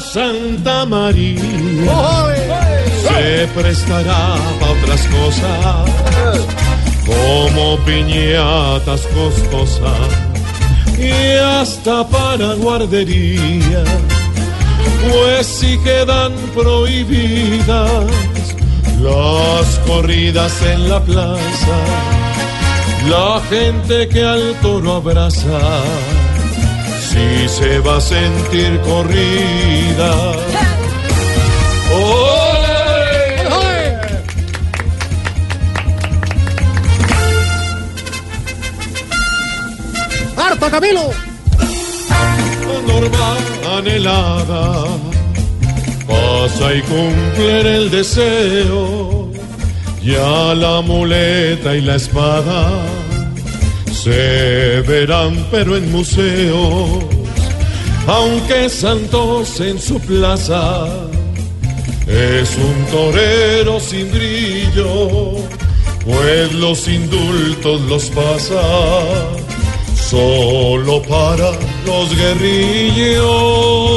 Santa María. Se prestará para otras cosas, como piñatas costosas y hasta para guardería, pues si quedan prohibidas las corridas en la plaza, la gente que al toro abraza, si se va a sentir corrida. ¡Harto, Camilo! Norma anhelada pasa y cumple el deseo. Ya la muleta y la espada se verán, pero en museos. Aunque Santos en su plaza es un torero sin brillo, pues los indultos los pasa solo para los guerrillos.